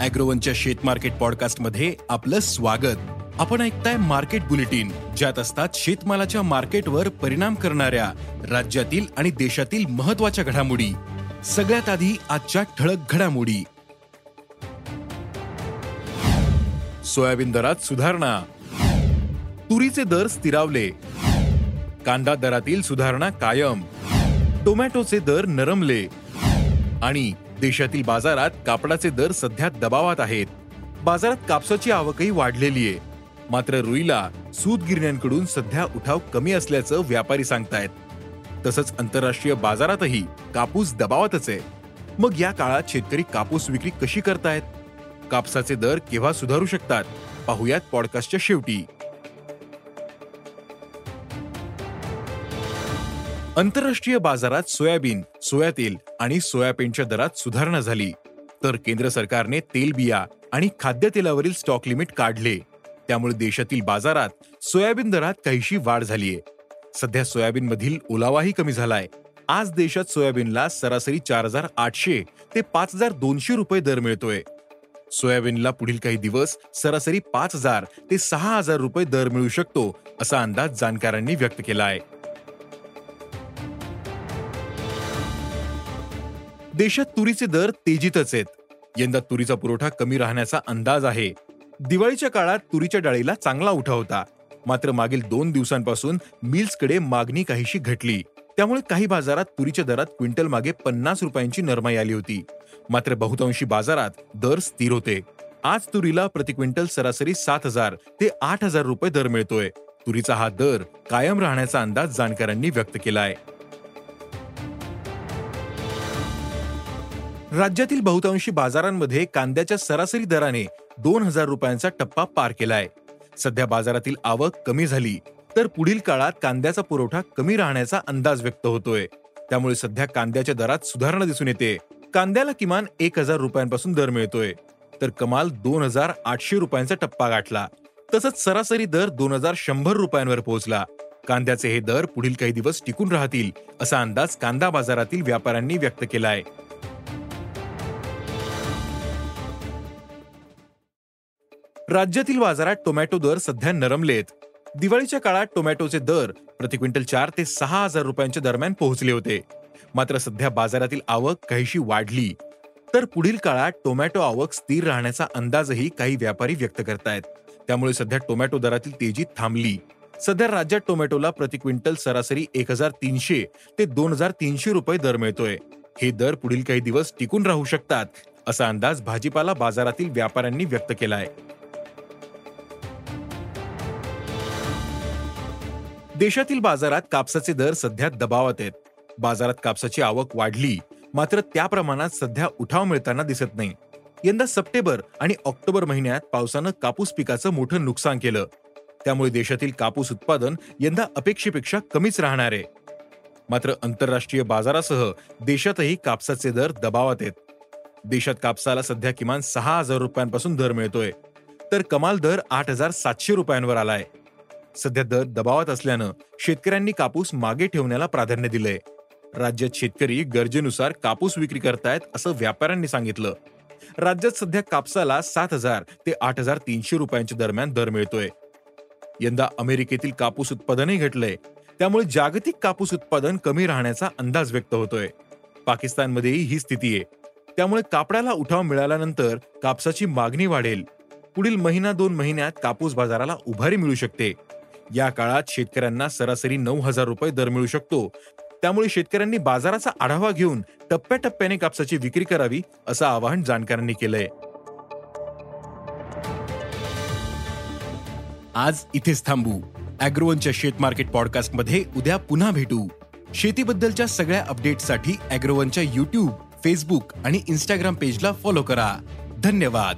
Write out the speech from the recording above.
अॅग्रोवनच्या शेत मार्केट पॉडकास्टमध्ये आपलं स्वागत. आपण ऐकताय मार्केट बुलेटिन ज्यात असतात शेतमालाच्या मार्केटवर परिणाम करणाऱ्या राज्यातील आणि देशातील महत्त्वाच्या घडामोडी. सगळ्यात आधी आजच्या ठळक घडामोडी. सोयाबीन दरात सुधारणा. तुरीचे दर स्थिरावले. कांदा दरातील सुधारणा कायम. टोमॅटोचे दर नरमले. आणि देशातील बाजारात कापडाचे दर सध्या दबावात आहेत. बाजारात कापसाची आवकही वाढलेली आहे. मात्र रुईला सूत गिरण्यांकडून सध्या उठाव कमी असल्याचं व्यापारी सांगतायत. तसंच आंतरराष्ट्रीय बाजारातही कापूस दबावातच आहे. मग या काळात शेतकरी कापूस विक्री कशी करतायत? कापसाचे दर केव्हा सुधारू शकतात? पाहुयात पॉडकास्टच्या शेवटी. आंतरराष्ट्रीय बाजारात सोयाबीन सोया तेल आणि सोयाबीनच्या दरात सुधारणा झाली. तर केंद्र सरकारने तेलबिया आणि खाद्यतेलावरील स्टॉक लिमिट काढले. त्यामुळे देशातील बाजारात सोयाबीन दरात काहीशी वाढ झालीय. सध्या सोयाबीन मधील ओलावाही कमी झालाय. आज देशात सोयाबीनला सरासरी चार हजार आठशे ते पाच हजार दोनशे रुपये दर मिळतोय. सोयाबीनला पुढील काही दिवस सरासरी पाच हजार ते सहा हजार रुपये दर मिळू शकतो असा अंदाज जाणकारांनी व्यक्त केला आहे देशात तुरीचे दर तेजीतच आहेत. यंदा तुरीचा पुरवठा कमी राहण्याचा अंदाज आहे. दिवाळीच्या काळात तुरीच्या डाळीला चांगला उठा होता. मात्र मागील दोन दिवसांपासून मिल्सकडे मागणी काहीशी घटली. त्यामुळे काही बाजारात तुरीच्या दरात क्विंटल मागे पन्नास रुपयांची नरमाई आली होती. मात्र बहुतांशी बाजारात दर स्थिर होते. आज तुरीला प्रति क्विंटल सरासरी सात हजार ते आठ हजार रुपये दर मिळतोय. तुरीचा हा दर कायम राहण्याचा अंदाज जाणकारांनी व्यक्त केला आहे राज्यातील बहुतांशी बाजारांमध्ये कांद्याच्या सरासरी दराने दोन हजार रुपयांचा टप्पा पार केलाय. सध्या बाजारातील आवक कमी झाली तर पुढील काळात कांद्याचा पुरवठा कमी राहण्याचा अंदाज व्यक्त होतोय. त्यामुळे सध्या कांद्याच्या दरात सुधारणा दिसून येते. कांद्याला किमान एक हजार रुपयांपासून दर मिळतोय. तर कमाल दोन हजार आठशे रुपयांचा टप्पा गाठला. तसंच सरासरी दर दोन हजार शंभर रुपयांवर पोहोचला. कांद्याचे हे दर पुढील काही दिवस टिकून राहतील असा अंदाज कांदा बाजारातील व्यापाऱ्यांनी व्यक्त केला राज्यातील बाजारात टोमॅटो दर सध्या नरमलेत. दिवाळीच्या काळात टोमॅटोचे दर प्रति क्विंटल चार ते सहा हजार रुपयांच्या दरम्यान पोहोचले होते. मात्र सध्या बाजारातील आवक काहीशी वाढली. तर पुढील काळात टोमॅटो आवक स्थिर राहण्याचा अंदाजही काही व्यापारी व्यक्त करतायत. त्यामुळे सध्या टोमॅटो दरातील तेजी थांबली. सध्या राज्यात टोमॅटोला प्रति क्विंटल सरासरी एक हजार तीनशे ते दोन हजार तीनशे रुपये दर मिळतोय. हे दर पुढील काही दिवस टिकून राहू शकतात असा अंदाज भाजीपाला बाजारातील व्यापाऱ्यांनी व्यक्त केलाय. देशातील बाजारात कापसाचे दर सध्या दबावात आहेत. बाजारात कापसाची आवक वाढली मात्र त्या प्रमाणात सध्या उठाव मिळताना दिसत नाही. यंदा सप्टेंबर आणि ऑक्टोबर महिन्यात पावसानं कापूस पिकाचं मोठं नुकसान केलं. त्यामुळे देशातील कापूस उत्पादन यंदा अपेक्षेपेक्षा कमीच राहणार आहे. मात्र आंतरराष्ट्रीय बाजारासह देशातही कापसाचे दर दबावात आहेत. देशात कापसाला सध्या किमान सहा हजार रुपयांपासून दर मिळतोय. तर कमाल दर आठ हजार सातशे रुपयांवर आलाय. सध्या दर दबावात असल्यानं शेतकऱ्यांनी कापूस मागे ठेवण्याला प्राधान्य दिलंय. राज्यात शेतकरी गरजेनुसार कापूस विक्री करतायत असं व्यापाऱ्यांनी सांगितलं. राज्यात सध्या कापसाला सात हजार ते आठ हजार तीनशे रुपयांच्या दरम्यान दर मिळतोय. यंदा अमेरिकेतील कापूस उत्पादनही घटलंय. त्यामुळे जागतिक कापूस उत्पादन कमी राहण्याचा अंदाज व्यक्त होतोय. पाकिस्तानमध्येही ही स्थिती आहे. त्यामुळे कापडाला उठाव मिळाल्यानंतर कापसाची मागणी वाढेल. पुढील महिना दोन महिन्यात कापूस बाजाराला उभारी मिळू शकते. या काळात शेतकऱ्यांना सरासरी नऊ हजार रुपये दर मिळू शकतो. त्यामुळे शेतकऱ्यांनी बाजाराचा आढावा घेऊन टप्प्याटप्प्याने कापसाची विक्री करावी असं आवाहन जाणकारांनी केलंय. आज इथेच थांबू. अॅग्रोवनच्या शेत मार्केट पॉडकास्टमध्ये उद्या पुन्हा भेटू. शेतीबद्दलच्या सगळ्या अपडेटसाठी अॅग्रोवनच्या युट्यूब फेसबुक आणि इन्स्टाग्राम पेजला फॉलो करा. धन्यवाद.